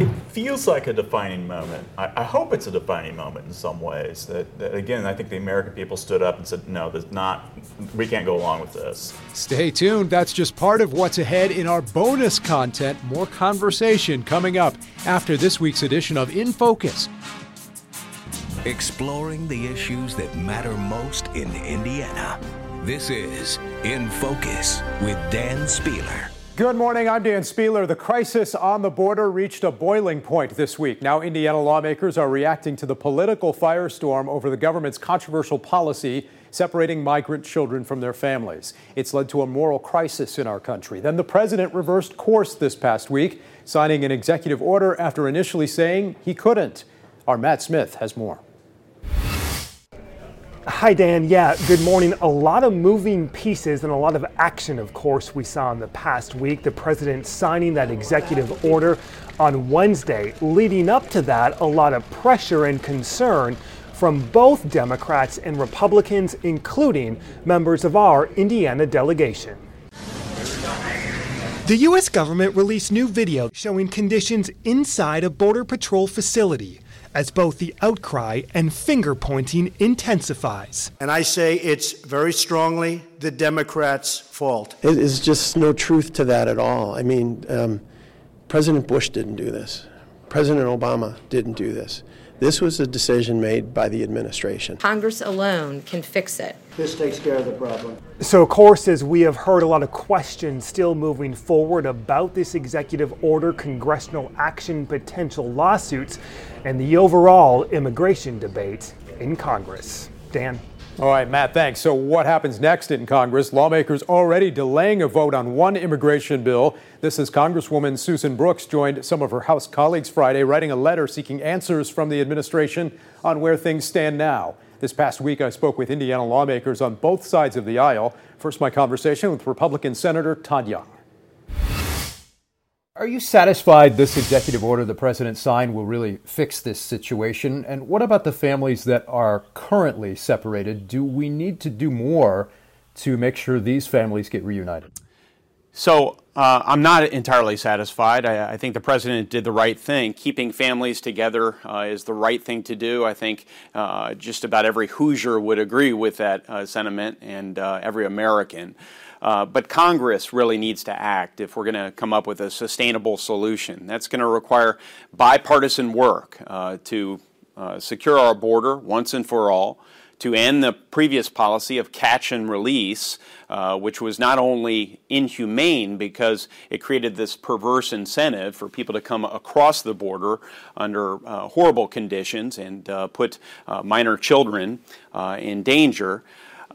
it feels like a defining moment. I, I, hope it's a defining moment in some ways. That, that, again, I think the American people stood up and said, "No, there's not. We can't go along with this." Stay tuned. That's just part of what's ahead in our bonus content. More conversation coming up after this week's edition of In Focus. Exploring the issues that matter most in Indiana. This is In Focus with Dan Spehler. Good morning. I'm Dan Spehler. The crisis on the border reached a boiling point this week. Now, Indiana lawmakers are reacting to the political firestorm over the government's controversial policy separating migrant children from their families. It's led to a moral crisis in our country. Then the president reversed course this past week, signing an executive order after initially saying he couldn't. Our Matt Smith has more. Hi, Dan. Yeah, good morning. A lot of moving pieces and a lot of action, of course, we saw in the past week. The president signing that executive order on Wednesday. Leading up to that, a lot of pressure and concern from both Democrats and Republicans, including members of our Indiana delegation. The U.S. government released new video showing conditions inside a Border Patrol facility as both the outcry and finger pointing intensifies. And I say it's very strongly the Democrats' fault. It is just no truth to that at all. I mean, um, President Bush didn't do this, President Obama didn't do this. This was a decision made by the administration. Congress alone can fix it. This takes care of the problem. So, of course, as we have heard a lot of questions still moving forward about this executive order, congressional action, potential lawsuits, and the overall immigration debate in Congress. Dan. All right, Matt, thanks. So, what happens next in Congress? Lawmakers already delaying a vote on one immigration bill. This is Congresswoman Susan Brooks joined some of her House colleagues Friday, writing a letter seeking answers from the administration on where things stand now. This past week, I spoke with Indiana lawmakers on both sides of the aisle. First, my conversation with Republican Senator Todd Young. Are you satisfied this executive order the president signed will really fix this situation? And what about the families that are currently separated? Do we need to do more to make sure these families get reunited? So uh, I'm not entirely satisfied. I, I, think the president did the right thing. Keeping families together uh, is the right thing to do. I think uh, just about every Hoosier would agree with that uh, sentiment, and uh, every American. Uh, but Congress really needs to act if we're going to come up with a sustainable solution. That's going to require bipartisan work uh, to uh, secure our border once and for all, to end the previous policy of catch and release, uh, which was not only inhumane because it created this perverse incentive for people to come across the border under uh, horrible conditions and put minor children in danger.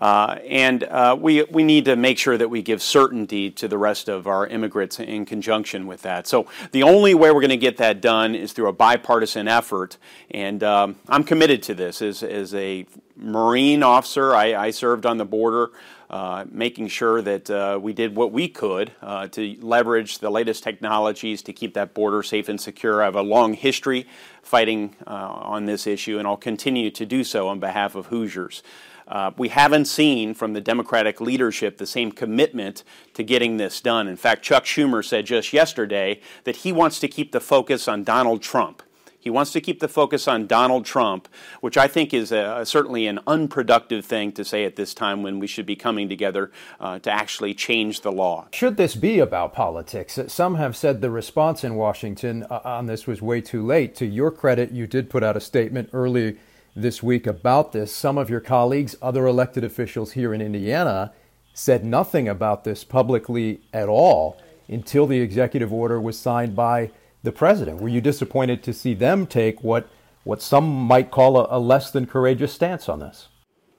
Uh, and uh, we, we need to make sure that we give certainty to the rest of our immigrants in conjunction with that. So the only way we're going to get that done is through a bipartisan effort. And um, I'm committed to this. As, as a Marine officer, I, I served on the border. Uh, making sure that uh, we did what we could uh, to leverage the latest technologies to keep that border safe and secure. I have a long history fighting uh, on this issue, and I'll continue to do so on behalf of Hoosiers. Uh, we haven't seen from the Democratic leadership the same commitment to getting this done. In fact, Chuck Schumer said just yesterday that he wants to keep the focus on Donald Trump. He wants to keep the focus on Donald Trump, which I think is a, certainly an unproductive thing to say at this time when we should be coming together uh, to actually change the law. Should this be about politics? Some have said the response in Washington uh, on this was way too late. To your credit, you did put out a statement early this week about this. Some of your colleagues, other elected officials here in Indiana, said nothing about this publicly at all until the executive order was signed by the president. Were you disappointed to see them take what, what some might call a, a less than courageous stance on this?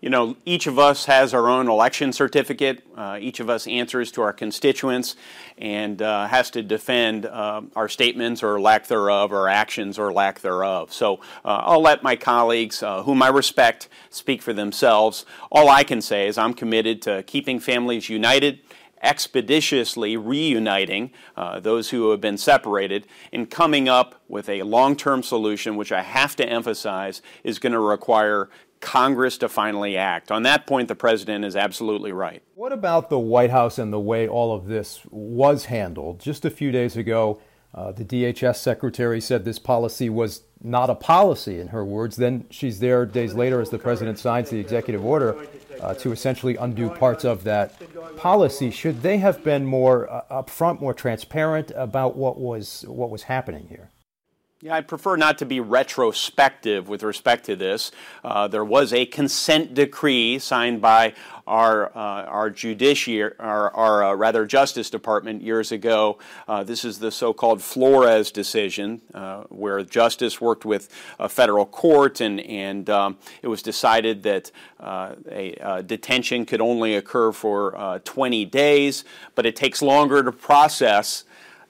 You know, each of us has our own election certificate. Uh, each of us answers to our constituents and uh, has to defend uh, our statements or lack thereof, or actions or lack thereof. So uh, I'll let my colleagues, uh, whom I respect, speak for themselves. All I can say is I'm committed to keeping families united expeditiously reuniting uh, those who have been separated and coming up with a long term solution, which I have to emphasize is going to require Congress to finally act. On that point, the president is absolutely right. What about the White House and the way all of this was handled? Just a few days ago, Uh, the DHS secretary said this policy was not a policy, in her words. Then she's there days later as the president signs the executive order uh, to essentially undo parts of that policy. Should they have been more uh, upfront, more transparent about what was what was happening here? Yeah, I prefer not to be retrospective with respect to this. Uh, there was a consent decree signed by our uh, our judiciary, our, our uh, rather Justice Department years ago. Uh, this is the so-called Flores decision, uh, where Justice worked with a federal court, and and um, it was decided that uh, a detention could only occur for 20 days, but it takes longer to process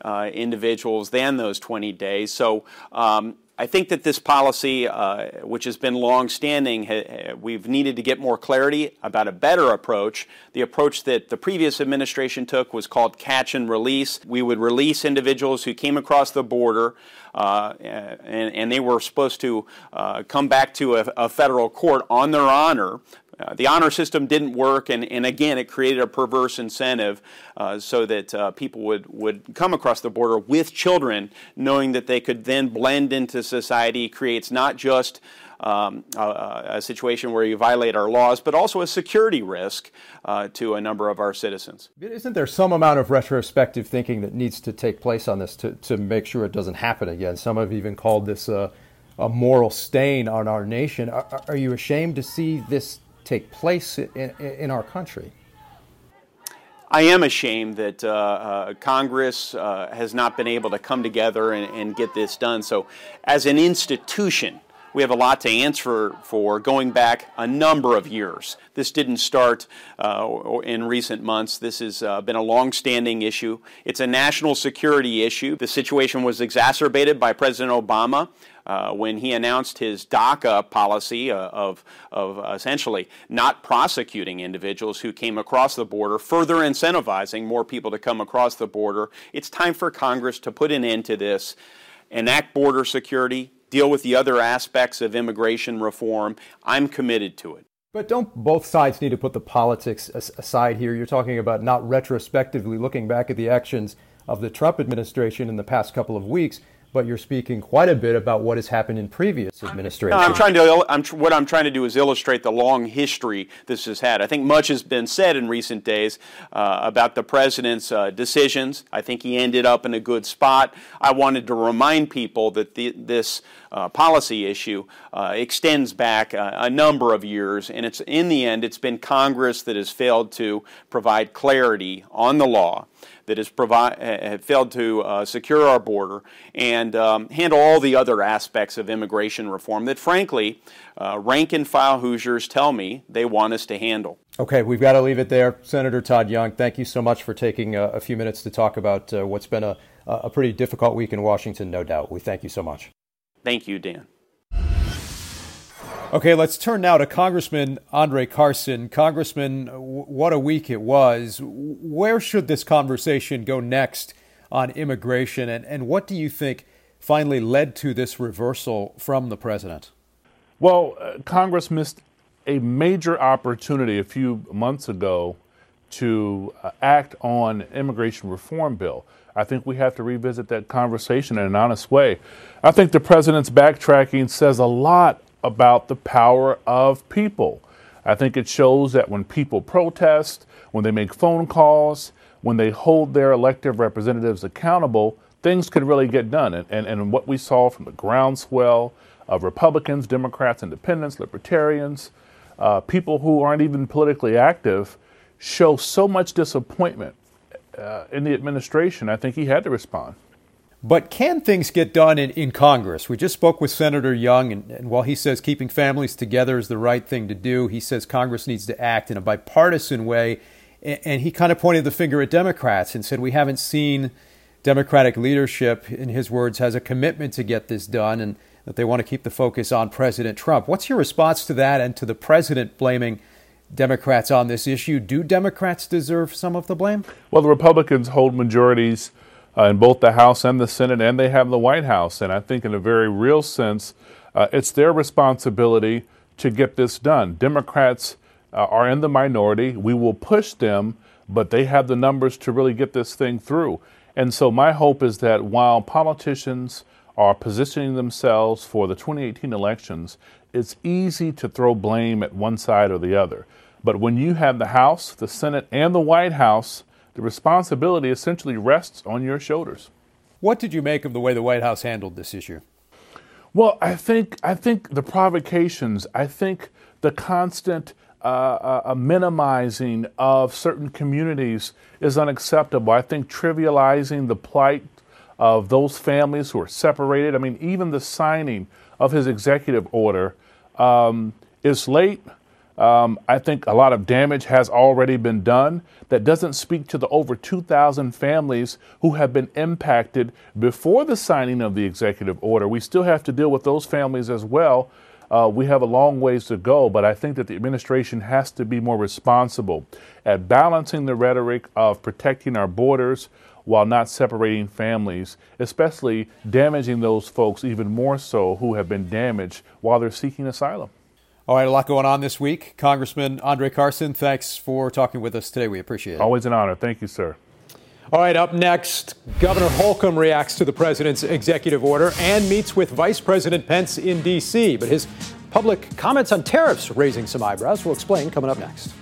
uh, individuals than those 20 days. So um, I think that this policy, uh, which has been longstanding, ha- we've needed to get more clarity about a better approach. The approach that the previous administration took was called catch and release. We would release individuals who came across the border, uh, and, and, they were supposed to uh, come back to a, a federal court on their honor uh, the honor system didn't work, and, and again, it created a perverse incentive uh, so that uh, people would, would come across the border with children, knowing that they could then blend into society, creates not just um, a, a, situation where you violate our laws, but also a security risk uh, to a number of our citizens. Isn't there some amount of retrospective thinking that needs to take place on this to, to make sure it doesn't happen again? Some have even called this a, a moral stain on our nation. Are, are you ashamed to see this take place in, in our country. I am ashamed that uh, uh, Congress uh, has not been able to come together and, and, get this done. So, as an institution, we have a lot to answer for going back a number of years. This didn't start uh, in recent months. This has uh, been a long-standing issue. It's a national security issue. The situation was exacerbated by President Obama uh, when he announced his DACA policy uh, of, of essentially not prosecuting individuals who came across the border, further incentivizing more people to come across the border. It's time for Congress to put an end to this, enact border security, deal with the other aspects of immigration reform. I'm committed to it. But don't both sides need to put the politics aside here? You're talking about not retrospectively looking back at the actions of the Trump administration in the past couple of weeks but you're speaking quite a bit about what has happened in previous administrations. No, I'm trying to. I'm, what I'm trying to do is illustrate the long history this has had. I think much has been said in recent days uh, about the president's uh, decisions. I think he ended up in a good spot. I wanted to remind people that the, this uh, policy issue uh, extends back a, a, number of years, and it's in the end, it's been Congress that has failed to provide clarity on the law that has failed to uh, secure our border and um, handle all the other aspects of immigration reform that, frankly, uh, rank and file Hoosiers tell me they want us to handle. Okay, we've got to leave it there. Senator Todd Young, thank you so much for taking a, a few minutes to talk about uh, what's been a, a pretty difficult week in Washington, no doubt. We thank you so much. Thank you, Dan. Okay, let's turn now to Congressman Andre Carson. Congressman, what a week it was. Where should this conversation go next on immigration, and, and what do you think finally led to this reversal from the president? Well, uh, Congress missed a major opportunity a few months ago to uh, act on immigration reform bill. I think we have to revisit that conversation in an honest way. I think the president's backtracking says a lot about the power of people. I think it shows that when people protest, when they make phone calls, when they hold their elected representatives accountable, things can really get done. And, and, and what we saw from the groundswell of Republicans, Democrats, Independents, Libertarians, uh, people who aren't even politically active, show so much disappointment uh, in the administration. I think he had to respond. But can things get done in, in Congress? We just spoke with Senator Young, and, and, while he says keeping families together is the right thing to do, he says Congress needs to act in a bipartisan way. And, and he kind of pointed the finger at Democrats and said, We haven't seen Democratic leadership, in his words, has a commitment to get this done and that they want to keep the focus on President Trump. What's your response to that and to the president blaming Democrats on this issue? Do Democrats deserve some of the blame? Well, the Republicans hold majorities uh, in both the House and the Senate, and they have the White House. And I think, in a very real sense, uh, it's their responsibility to get this done. Democrats uh, are in the minority. We will push them, but they have the numbers to really get this thing through. And so my hope is that while politicians are positioning themselves for the 2018 elections, it's easy to throw blame at one side or the other. But when you have the House, the Senate, and the White House, the responsibility essentially rests on your shoulders. What did you make of the way the White House handled this issue? Well, I think I think the provocations, I think the constant uh, uh, uh, minimizing of certain communities is unacceptable. I think trivializing the plight of those families who are separated. I mean, even the signing of his executive order um, is late. Um, I think a lot of damage has already been done. That doesn't speak to the over 2,000 families who have been impacted before the signing of the executive order. We still have to deal with those families as well. Uh, we have a long ways to go, but I think that the administration has to be more responsible at balancing the rhetoric of protecting our borders while not separating families, especially damaging those folks even more so who have been damaged while they're seeking asylum. All right, a lot going on this week. Congressman Andre Carson, thanks for talking with us today. We appreciate it. Always an honor. Thank you, sir. All right, up next, Governor Holcomb reacts to the president's executive order and meets with Vice President Pence in D.C. But his public comments on tariffs raising some eyebrows. We'll explain coming up next.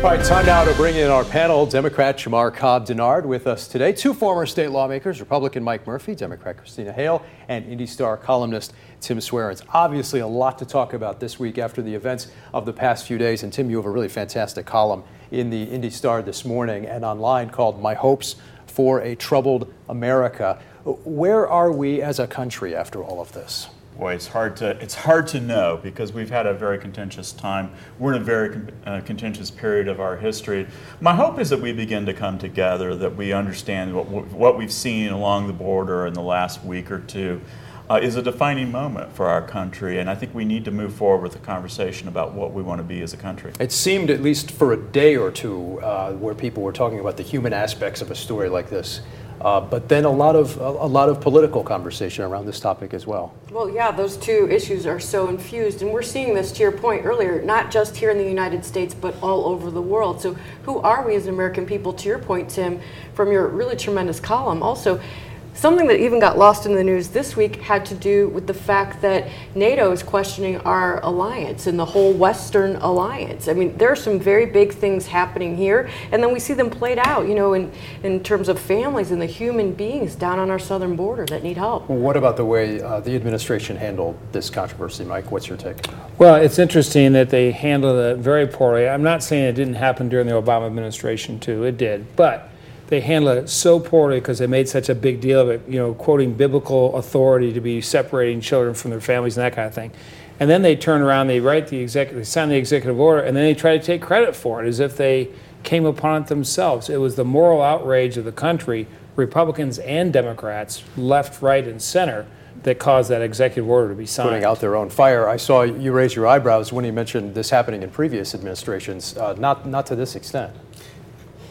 All right, time now to bring in our panel. Democrat Jamar Cobb Dennard with us today. Two former state lawmakers, Republican Mike Murphy, Democrat Christina Hale, and Indy Star columnist Tim Swarens. Obviously, a lot to talk about this week after the events of the past few days. And Tim, you have a really fantastic column in the Indy Star this morning and online called My Hopes for a Troubled America. Where are we as a country after all of this? Boy, it's hard to it's hard to know because we've had a very contentious time. We're in a very uh, contentious period of our history. My hope is that we begin to come together, that we understand what what we've seen along the border in the last week or two. Uh, is a defining moment for our country, and I think we need to move forward with a conversation about what we want to be as a country. It seemed, at least for a day or two, uh, where people were talking about the human aspects of a story like this, uh, but then a lot of a, a, lot of political conversation around this topic as well. Well, yeah, those two issues are so infused, and we're seeing this to your point earlier, not just here in the United States, but all over the world. So, who are we as American people? To your point, Tim, from your really tremendous column, also Something that even got lost in the news this week had to do with the fact that NATO is questioning our alliance and the whole Western alliance. I mean, there are some very big things happening here, and then we see them played out, you know, in, in terms of families and the human beings down on our southern border that need help. Well, what about the way uh, the administration handled this controversy, Mike? What's your take? Well, it's interesting that they handled it very poorly. I'm not saying it didn't happen during the Obama administration, too. It did. But they handled it so poorly because they made such a big deal of it, you know, quoting biblical authority to be separating children from their families and that kind of thing. And then they turn around, they write the executive, sign the executive order, and then they try to take credit for it as if they came upon it themselves. It was the moral outrage of the country, Republicans and Democrats, left, right, and center, that caused that executive order to be signed. Putting out their own fire. I saw you raise your eyebrows when you mentioned this happening in previous administrations, uh, not, not to this extent.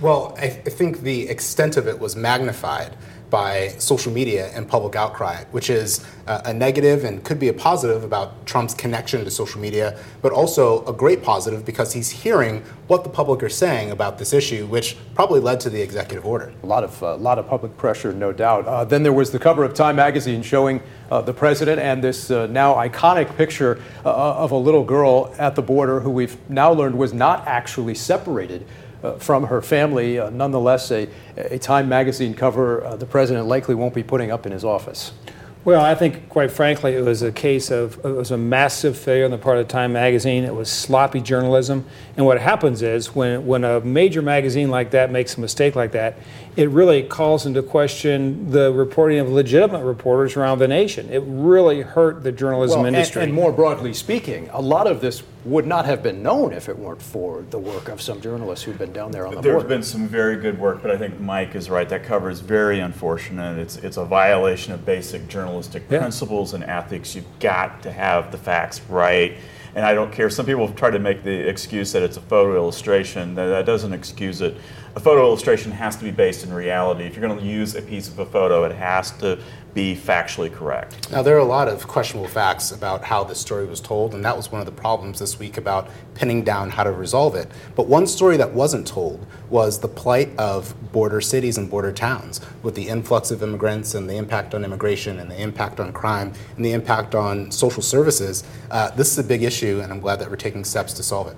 Well, I, I think the extent of it was magnified by social media and public outcry, which is uh, a negative and could be a positive about Trump's connection to social media, but also a great positive because he's hearing what the public are saying about this issue, which probably led to the executive order. A lot of, uh, lot of public pressure, no doubt. Uh, then there was the cover of Time magazine showing uh, the president and this uh, now iconic picture uh, of a little girl at the border who we've now learned was not actually separated uh, from her family. Uh, nonetheless, a, a Time magazine cover uh, the president likely won't be putting up in his office. Well, I think, quite frankly, it was a case of it was a massive failure on the part of Time magazine. It was sloppy journalism. And what happens is when, when a major magazine like that makes a mistake like that, it really calls into question the reporting of legitimate reporters around the nation. It really hurt the journalism well, industry. And, and, more broadly speaking, a lot of this would not have been known if it weren't for the work of some journalists who've been down there on the There's border. been some very good work, but I think Mike is right. That cover is very unfortunate. It's it's a violation of basic journalistic yeah. principles and ethics. You've got to have the facts right and I don't care. Some people try to make the excuse that it's a photo illustration. That, that doesn't excuse it. A photo illustration has to be based in reality. If you're going to use a piece of a photo, it has to be factually correct. Now, there are a lot of questionable facts about how this story was told, and that was one of the problems this week about pinning down how to resolve it. But one story that wasn't told was the plight of border cities and border towns with the influx of immigrants and the impact on immigration and the impact on crime and the impact on social services. Uh, this is a big issue, and I'm glad that we're taking steps to solve it.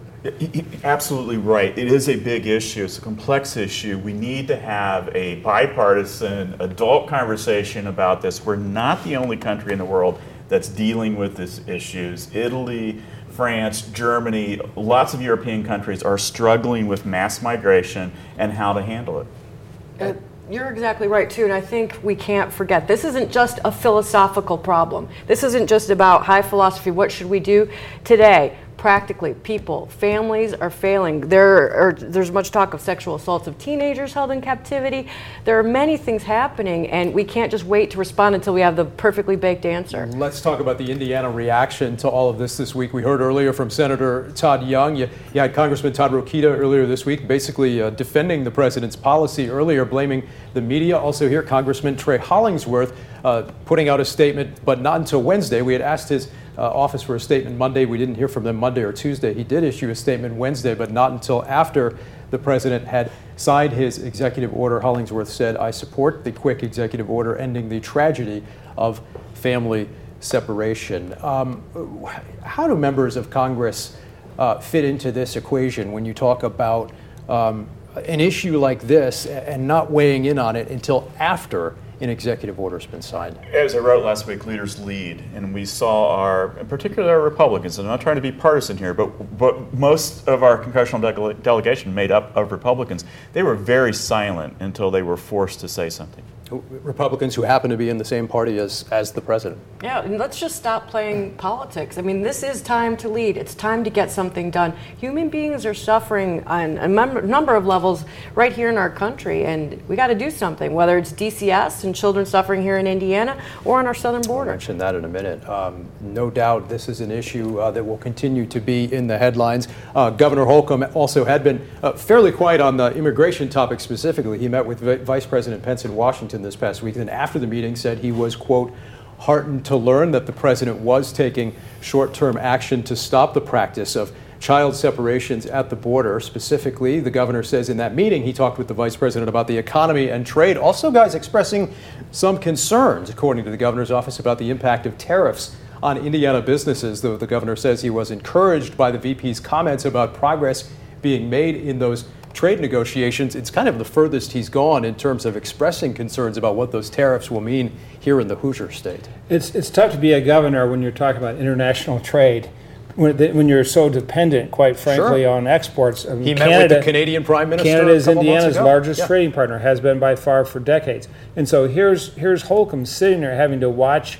Absolutely right. It is a big issue. It's a complex issue. We need to have a bipartisan, adult conversation about this. We're not the only country in the world that's dealing with these issues. Italy, France, Germany, lots of European countries are struggling with mass migration and how to handle it. Uh, you're exactly right, too. And I think we can't forget this isn't just a philosophical problem. This isn't just about high philosophy. What should we do today? Practically people families are failing. There are, there's much talk of sexual assaults of teenagers held in captivity. There are many things happening and we can't just wait to respond until we have the perfectly baked answer. Let's talk about the indiana reaction to all of this this week. We heard earlier from senator todd young. You, you had congressman todd rokita earlier this week basically uh, defending the president's policy earlier blaming the media. Also here congressman trey hollingsworth uh, putting out a statement but not until wednesday. We had asked his uh, office for a statement Monday. We didn't hear from them Monday or Tuesday. He did issue a statement Wednesday, but not until after the president had signed his executive order. Hollingsworth said, I support the quick executive order ending the tragedy of family separation. Um, how do members of Congress uh, fit into this equation when you talk about um, an issue like this and not weighing in on it until after an executive order has been signed. As I wrote last week, leaders lead, and we saw our, in particular our Republicans, and I'm not trying to be partisan here, but, but most of our congressional de- delegation made up of Republicans, they were very silent until they were forced to say something. Republicans who happen to be in the same party as, as the president. Yeah, and let's just stop playing politics. I mean, this is time to lead. It's time to get something done. Human beings are suffering on a number of levels right here in our country, and we got to do something, whether it's DCS and children suffering here in Indiana or on our southern border. I'll mention that in a minute. Um, no doubt this is an issue uh, that will continue to be in the headlines. Uh, Governor Holcomb also had been uh, fairly quiet on the immigration topic specifically. He met with v- Vice President Pence in Washington this past week, and after the meeting said he was, quote, heartened to learn that the president was taking short term action to stop the practice of child separations at the border. Specifically, the governor says in that meeting he talked with the vice president about the economy and trade. Also, guys expressing some concerns, according to the governor's office, about the impact of tariffs on Indiana businesses, though the governor says he was encouraged by the VP's comments about progress being made in those trade negotiations, it's kind of the furthest he's gone in terms of expressing concerns about what those tariffs will mean here in the Hoosier state. It's, it's tough to be a governor when you're talking about international trade. When, when you're so dependent, quite frankly, sure. on exports. I mean, he Canada, met with the Canadian Prime Minister. Canada is Indiana's largest yeah. trading partner, has been by far for decades. And so here's here's Holcomb sitting there having to watch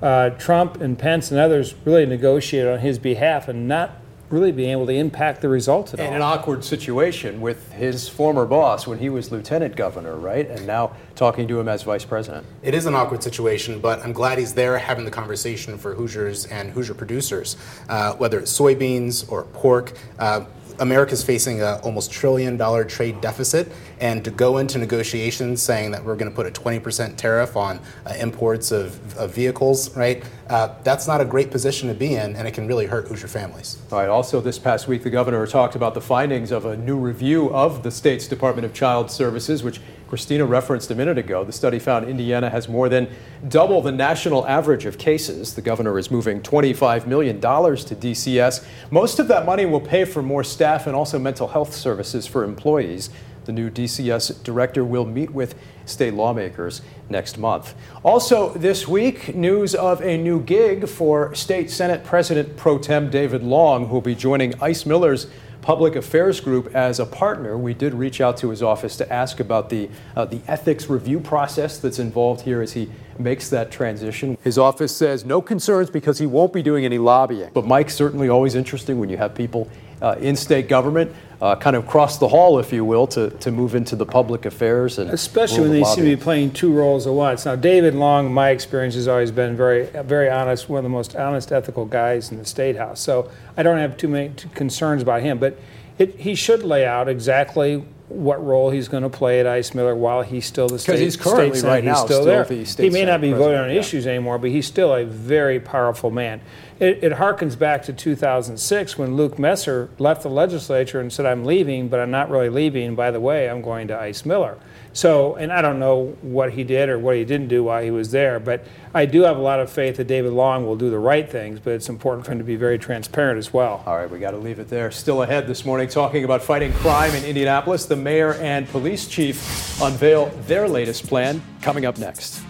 uh, Trump and Pence and others really negotiate on his behalf and not really being able to impact the results at in all. an awkward situation with his former boss when he was lieutenant governor, right? And now talking to him as vice president. It is an awkward situation, but I'm glad he's there having the conversation for Hoosiers and Hoosier producers, uh, whether it's soybeans or pork. Uh, America's facing a almost trillion dollar trade deficit, and to go into negotiations saying that we're going to put a 20% tariff on uh, imports of, of, vehicles, right? Uh, that's not a great position to be in, and it can really hurt Hoosier families. All right. Also, this past week, the governor talked about the findings of a new review of the state's Department of Child Services, which Christina referenced a minute ago. The study found Indiana has more than double the national average of cases. The governor is moving $25 million to DCS. Most of that money will pay for more staff and also mental health services for employees. The new DCS director will meet with state lawmakers next month. Also, this week, news of a new gig for State Senate President Pro Tem David Long, who will be joining Ice Miller's public affairs group as a partner. We did reach out to his office to ask about the, uh, the ethics review process that's involved here as he makes that transition. His office says no concerns because he won't be doing any lobbying. But Mike's certainly always interesting when you have people uh, in state government uh, kind of cross the hall, if you will, to, to move into the public affairs and especially when they seem to be playing two roles at once. Now, David Long, my experience has always been very, very honest, one of the most honest, ethical guys in the state house. So I don't have too many concerns about him, but it, he should lay out exactly what role he's going to play at Ice Miller while he's still the state. Because he's currently state right he's now still, still there. the he may not be voting on yeah. issues anymore, but he's still a very powerful man. It, it harkens back to 2006 when Luke Messer left the legislature and said, "I'm leaving, but I'm not really leaving. By the way, I'm going to Ice Miller." So, and I don't know what he did or what he didn't do while he was there, but I do have a lot of faith that David Long will do the right things. But it's important for him to be very transparent as well. All right, we got to leave it there. Still ahead this morning, talking about fighting crime in Indianapolis. The mayor and police chief unveil their latest plan. Coming up next.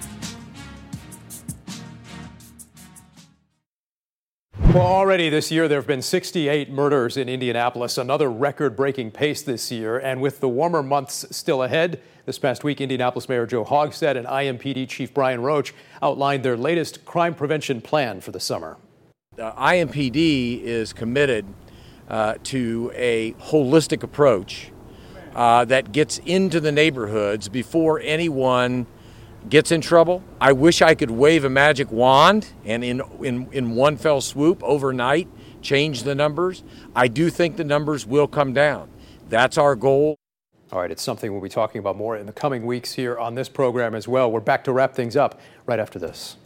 Well, already this year, there have been 68 murders in Indianapolis, another record breaking pace this year. And with the warmer months still ahead, this past week, Indianapolis Mayor Joe Hogsett and IMPD Chief Bryan Roach outlined their latest crime prevention plan for the summer. Uh, IMPD is committed uh, to a holistic approach uh, that gets into the neighborhoods before anyone gets in trouble. I wish I could wave a magic wand and in, in, in one fell swoop overnight change the numbers. I do think the numbers will come down. That's our goal. All right, it's something we'll be talking about more in the coming weeks here on this program as well. We're back to wrap things up right after this.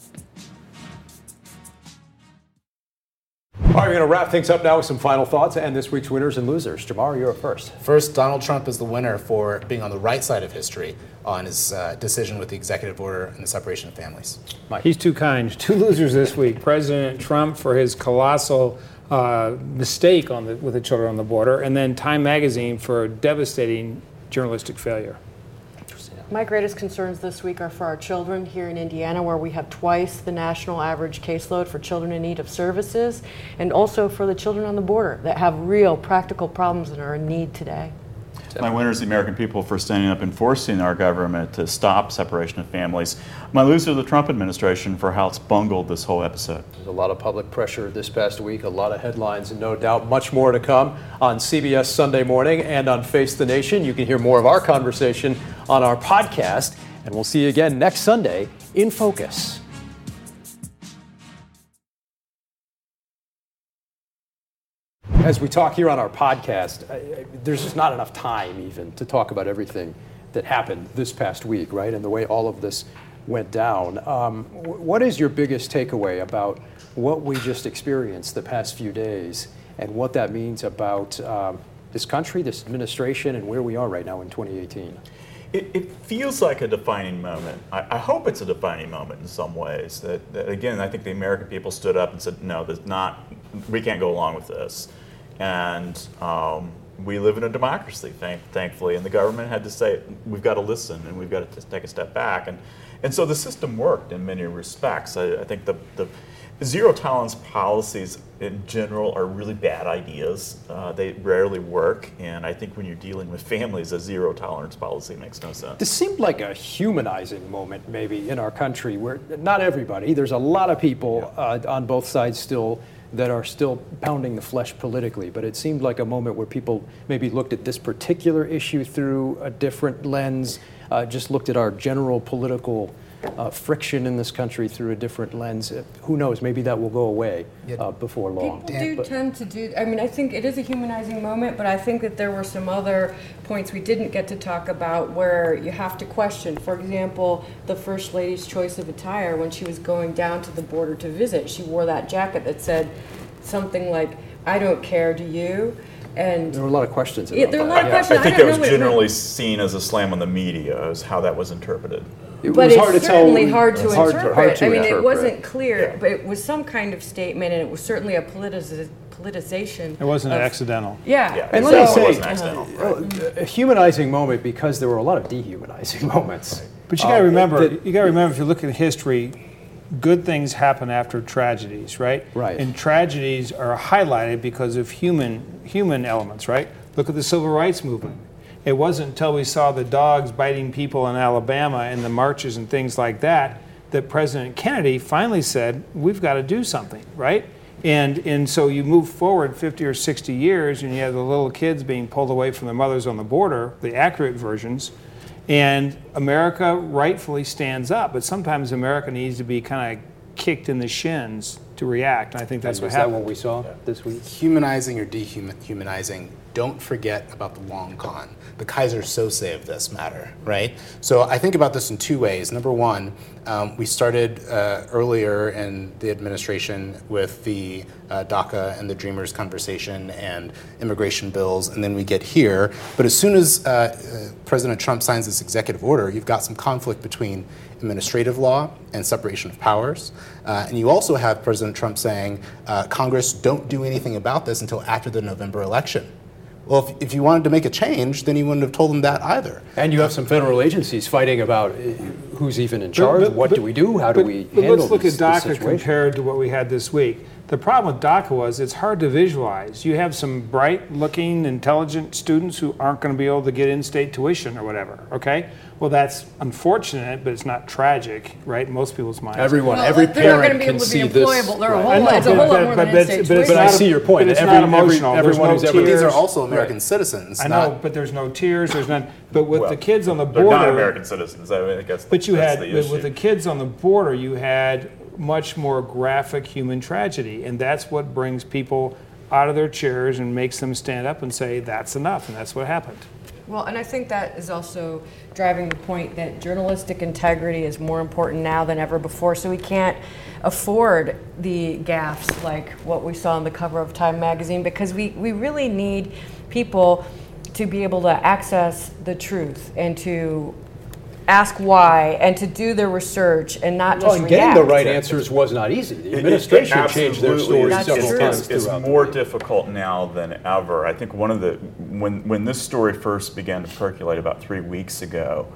All right, we're going to wrap things up now with some final thoughts and this week's winners and losers. Jamar, you're up first. First, Donald Trump is the winner for being on the right side of history on his uh, decision with the executive order and the separation of families. Mike. He's too kind. Two losers this week. President Trump for his colossal uh, mistake on the, with the children on the border, and then Time Magazine for devastating journalistic failure. My greatest concerns this week are for our children here in Indiana, where we have twice the national average caseload for children in need of services, and also for the children on the border that have real practical problems and are in need today. My winner is the American people for standing up and forcing our government to stop separation of families. My loser, is the Trump administration, for how it's bungled this whole episode. There's a lot of public pressure this past week, a lot of headlines, and no doubt much more to come on CBS Sunday morning and on Face the Nation. You can hear more of our conversation on our podcast, and we'll see you again next Sunday in Focus. As we talk here on our podcast, there's just not enough time even to talk about everything that happened this past week, right? And the way all of this went down. Um, what is your biggest takeaway about what we just experienced the past few days and what that means about um, this country, this administration, and where we are right now in 2018? It, it feels like a defining moment. I, I hope it's a defining moment in some ways. That, that again, I think the American people stood up and said, "No, there's not. We can't go along with this." And um, we live in a democracy, thank, thankfully, and the government had to say, "We've got to listen and we've got to take a step back." And and so the system worked in many respects. I, I think the the zero tolerance policies in general are really bad ideas. Uh, they rarely work, and I think when you're dealing with families, a zero tolerance policy makes no sense. This seemed like a humanizing moment, maybe, in our country, where not everybody, there's a lot of people uh, on both sides still that are still pounding the flesh politically, but it seemed like a moment where people maybe looked at this particular issue through a different lens, uh, just looked at our general political uh, friction in this country through a different lens. Uh, Who knows? Maybe that will go away uh, before long. People do tend to do. I mean, I think it is a humanizing moment, but I think that there were some other points we didn't get to talk about where you have to question. For example, the first lady's choice of attire when she was going down to the border to visit. She wore that jacket that said something like, "I don't care, do you?" And There were a lot of questions about Yeah, there are a lot of that. questions. I think I don't it know was what it generally seen as a slam on the media, as how that was interpreted. It but was it's hard to tell- certainly hard to it's hard to- interpret. hard to I mean, interpret. it wasn't clear, but it was some kind of statement, and it was certainly a politiz- politicization. It wasn't of- accidental. Yeah. And let me So- say, accidental, uh, a humanizing moment because there were a lot of dehumanizing moments. But you got to Uh, remember, that- you got to remember if you look at history, good things happen after tragedies, right? Right. And tragedies are highlighted because of human human elements, right? Look at the civil rights movement. It wasn't until we saw the dogs biting people in Alabama and the marches and things like that that President Kennedy finally said, "We've got to do something," right? And and so you move forward 50 or 60 years, and you have the little kids being pulled away from their mothers on the border, the accurate versions, and America rightfully stands up, but sometimes America needs to be kind of kicked in the shins to react. And I think that's Is what that what we saw this week? Humanizing or dehumanizing don't forget about the long con, the Keyser Söze of this matter, right? So I think about this in two ways. Number one, um, we started uh, earlier in the administration with the uh, DACA and the Dreamers conversation and immigration bills, and then we get here. But as soon as uh, uh President Trump signs this executive order, you've got some conflict between administrative law and separation of powers. Uh, and you also have President Trump saying, uh, Congress, don't do anything about this until after the November election. Well, if, if you wanted to make a change, then you wouldn't have told them that either. And you have some federal agencies fighting about uh, who's even in charge, but, but, what but, do we do, how do we handle Let's look this, at DACA compared to what we had this week. The problem with DACA was it's hard to visualize. You have some bright looking, intelligent students who aren't going to be able to get in state tuition or whatever, okay? Well, that's unfortunate, but it's not tragic, right? Most people's minds. Everyone, well, every parent can see this. They're a whole, lot, it's a whole lot more but, than but, but, but I see your point. But it's every, not emotional. Every, everyone no who's ever these are also American right. citizens. I know, but there's no tears. There's none. But with well, the kids on the border, they're not American citizens. I mean, I guess. But you had, the with the kids on the border, you had much more graphic human tragedy, and that's what brings people out of their chairs and makes them stand up and say, "That's enough," and that's what happened. Well, and I think that is also driving the point that journalistic integrity is more important now than ever before. So we can't afford the gaffes like what we saw on the cover of Time magazine because we, we really need people to be able to access the truth and to ask why and to do their research and not well, just and getting the right answers was not easy. The administration it, it changed their story several it's, times. It's, it's more difficult now than ever. I think one of the when when this story first began to percolate about three weeks ago.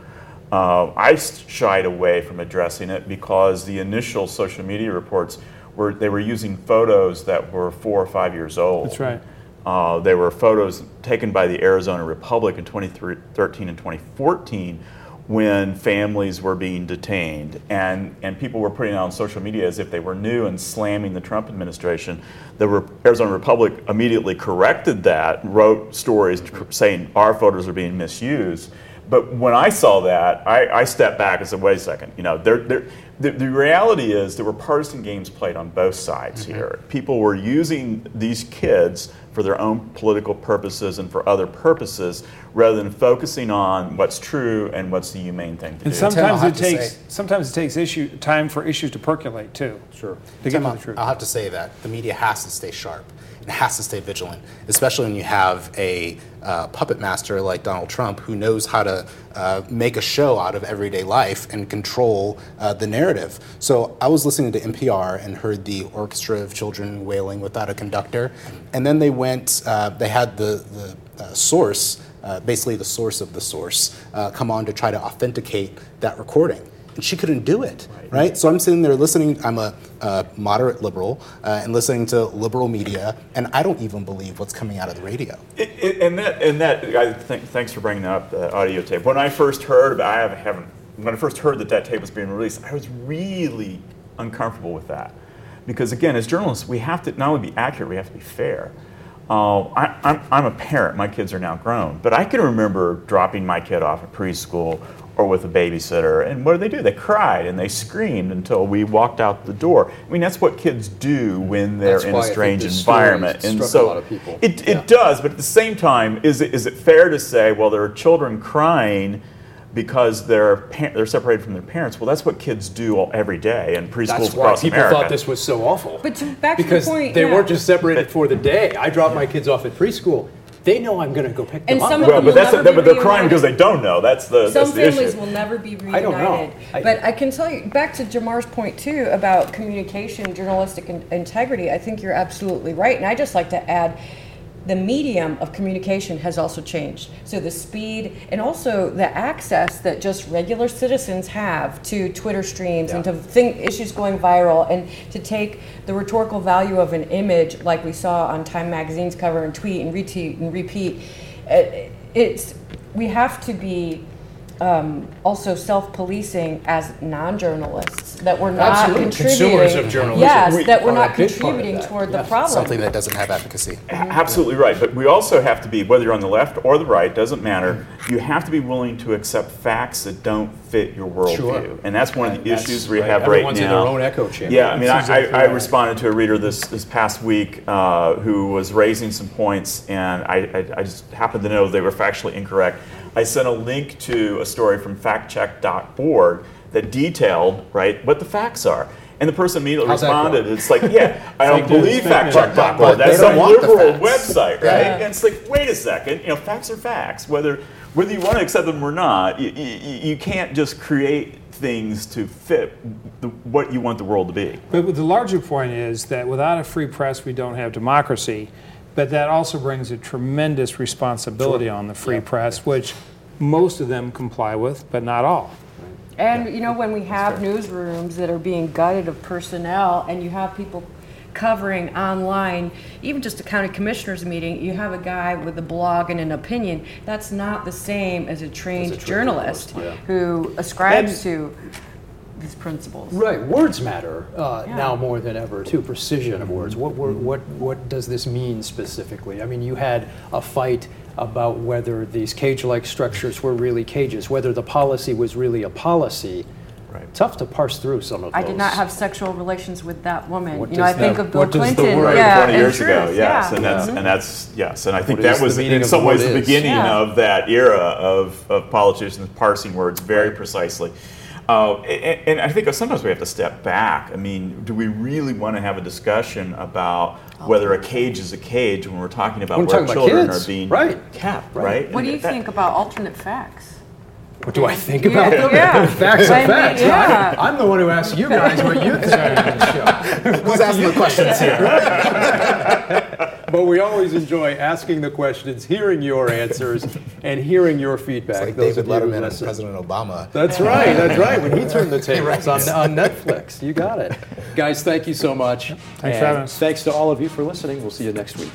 Uh, I shied away from addressing it because the initial social media reports were they were using photos that were four or five years old. That's right. Uh, they were photos taken by the Arizona Republic in 2013 and 2014 when families were being detained and, and people were putting out on social media as if they were new and slamming the Trump administration. The Re- Arizona Republic immediately corrected that, wrote stories saying our photos are being misused. But when I saw that, I, I stepped back and said, wait a second, you know, they're, they're, the, the reality is there were partisan games played on both sides mm-hmm. here. People were using these kids for their own political purposes and for other purposes rather than focusing on what's true and what's the humane thing to and do. And sometimes it takes sometimes it takes issue time for issues to percolate too. Sure. To Tim, get to the truth. I'll have to say that the media has to stay sharp. It has to stay vigilant, especially when you have a uh, puppet master like Donald Trump who knows how to uh, make a show out of everyday life and control uh, the narrative. So I was listening to NPR and heard the orchestra of children wailing without a conductor, and then they went. Uh, they had the the uh, source. Uh, basically, the source of the source, come on to try to authenticate that recording she couldn't do it, right? right? So I'm sitting there listening. I'm a, a moderate liberal uh, and listening to liberal media, and I don't even believe what's coming out of the radio. It, it, and that, and that, I think, thanks for bringing up the audio tape. When I first heard, I haven't, when I first heard that that tape was being released, I was really uncomfortable with that, because again, as journalists, we have to not only be accurate, we have to be fair. Uh, I, I'm, I'm a parent. My kids are now grown, but I can remember dropping my kid off at preschool or with a babysitter. And what did they do? They cried and they screamed until we walked out the door. I mean, that's what kids do when they're that's in a strange environment. And so it, it yeah. does, but at the same time, is it, is it fair to say, well, there are children crying because they're they're separated from their parents. Well, that's what kids do all, every day in preschools that's why across people America. thought this was so awful. But to, back because to the point, they yeah. weren't just separated for the day. I dropped my kids off at preschool they know I'm going to go pick them and up. Some well, of but that's a, but they're crying because they don't know. That's the some that's the families issue. will never be reunited. I don't know. I, but I can tell you back to Jamar's point too about communication, journalistic in- integrity. I think you're absolutely right, and I just like to add the medium of communication has also changed. So the speed and also the access that just regular citizens have to Twitter streams yeah. and to think issues going viral and to take the rhetorical value of an image like we saw on Time Magazine's cover and tweet and retweet and repeat. It's we have to be um, also self-policing as non-journalists that we're not Absolutely. contributing. Consumers of journalism. Yes, We that we're not big part of contributing that. toward Yeah. the problem. Something that doesn't have efficacy. A- Absolutely right, but we also have to be, whether you're on the left or the right, doesn't matter. You have to be willing to accept facts that don't fit your worldview, Sure. and that's one of the That's issues we right. have Everyone's right in now. their own echo chamber. Yeah, I mean, I, exactly I, I responded to a reader this this past week uh, who was raising some points, and I, I, I just happened to know they were factually incorrect. I sent a link to a story from factcheck.org that detailed right what the facts are. And the person immediately How's responded, "It's like, yeah, I don't believe factcheck.org. But they That's don't some liberal website, right?" Yeah. And it's like, wait a second, you know, facts are facts. Whether whether you want to accept them or not, you, you, you can't just create things to fit the, what you want the world to be. But the larger point is that without a free press, we don't have democracy. But that also brings a tremendous responsibility on the free press, which most of them comply with, but not all. And you know, when we have newsrooms that are being gutted of personnel, and you have people covering online, even just a county commissioners meeting, you have a guy with a blog and an opinion. That's not the same as a trained journalist who ascribes to these principles. Right, words matter uh, Yeah. now more than ever too. Precision of words. What, wor- what what does this mean specifically? I mean, you had a fight about whether these cage-like structures were really cages, whether the policy was really a policy. Right. Tough to parse through some of I those. I did not have sexual relations with that woman. What you know, I think that- of Bill what Clinton. word- yeah, 20 and years ago, yes, yeah. and that's and that's yes, and I think What that is the was in some ways the beginning Yeah. of that era of, of politicians parsing words very precisely. Uh, and, and I think sometimes we have to step back. I mean, do we really want to have a discussion about whether a cage is a cage when we're talking about We're where talking about children kids, are being right. kept, Right. right? What do you that- think about alternate facts? What do I think Yeah, about them? yeah. Facts I are mean, facts. yeah. I'm the one who asks you guys what you think of the show. Who's asking the questions here? But we always enjoy asking the questions, hearing your answers, and hearing your feedback. It's like Those David of you who Letterman and. President Obama. That's right. That's right. When he turned the tables on, Right. on Netflix, you got it, guys. Thank you so much. Thanks for And having us. Thanks to all of you for listening. We'll see you next week.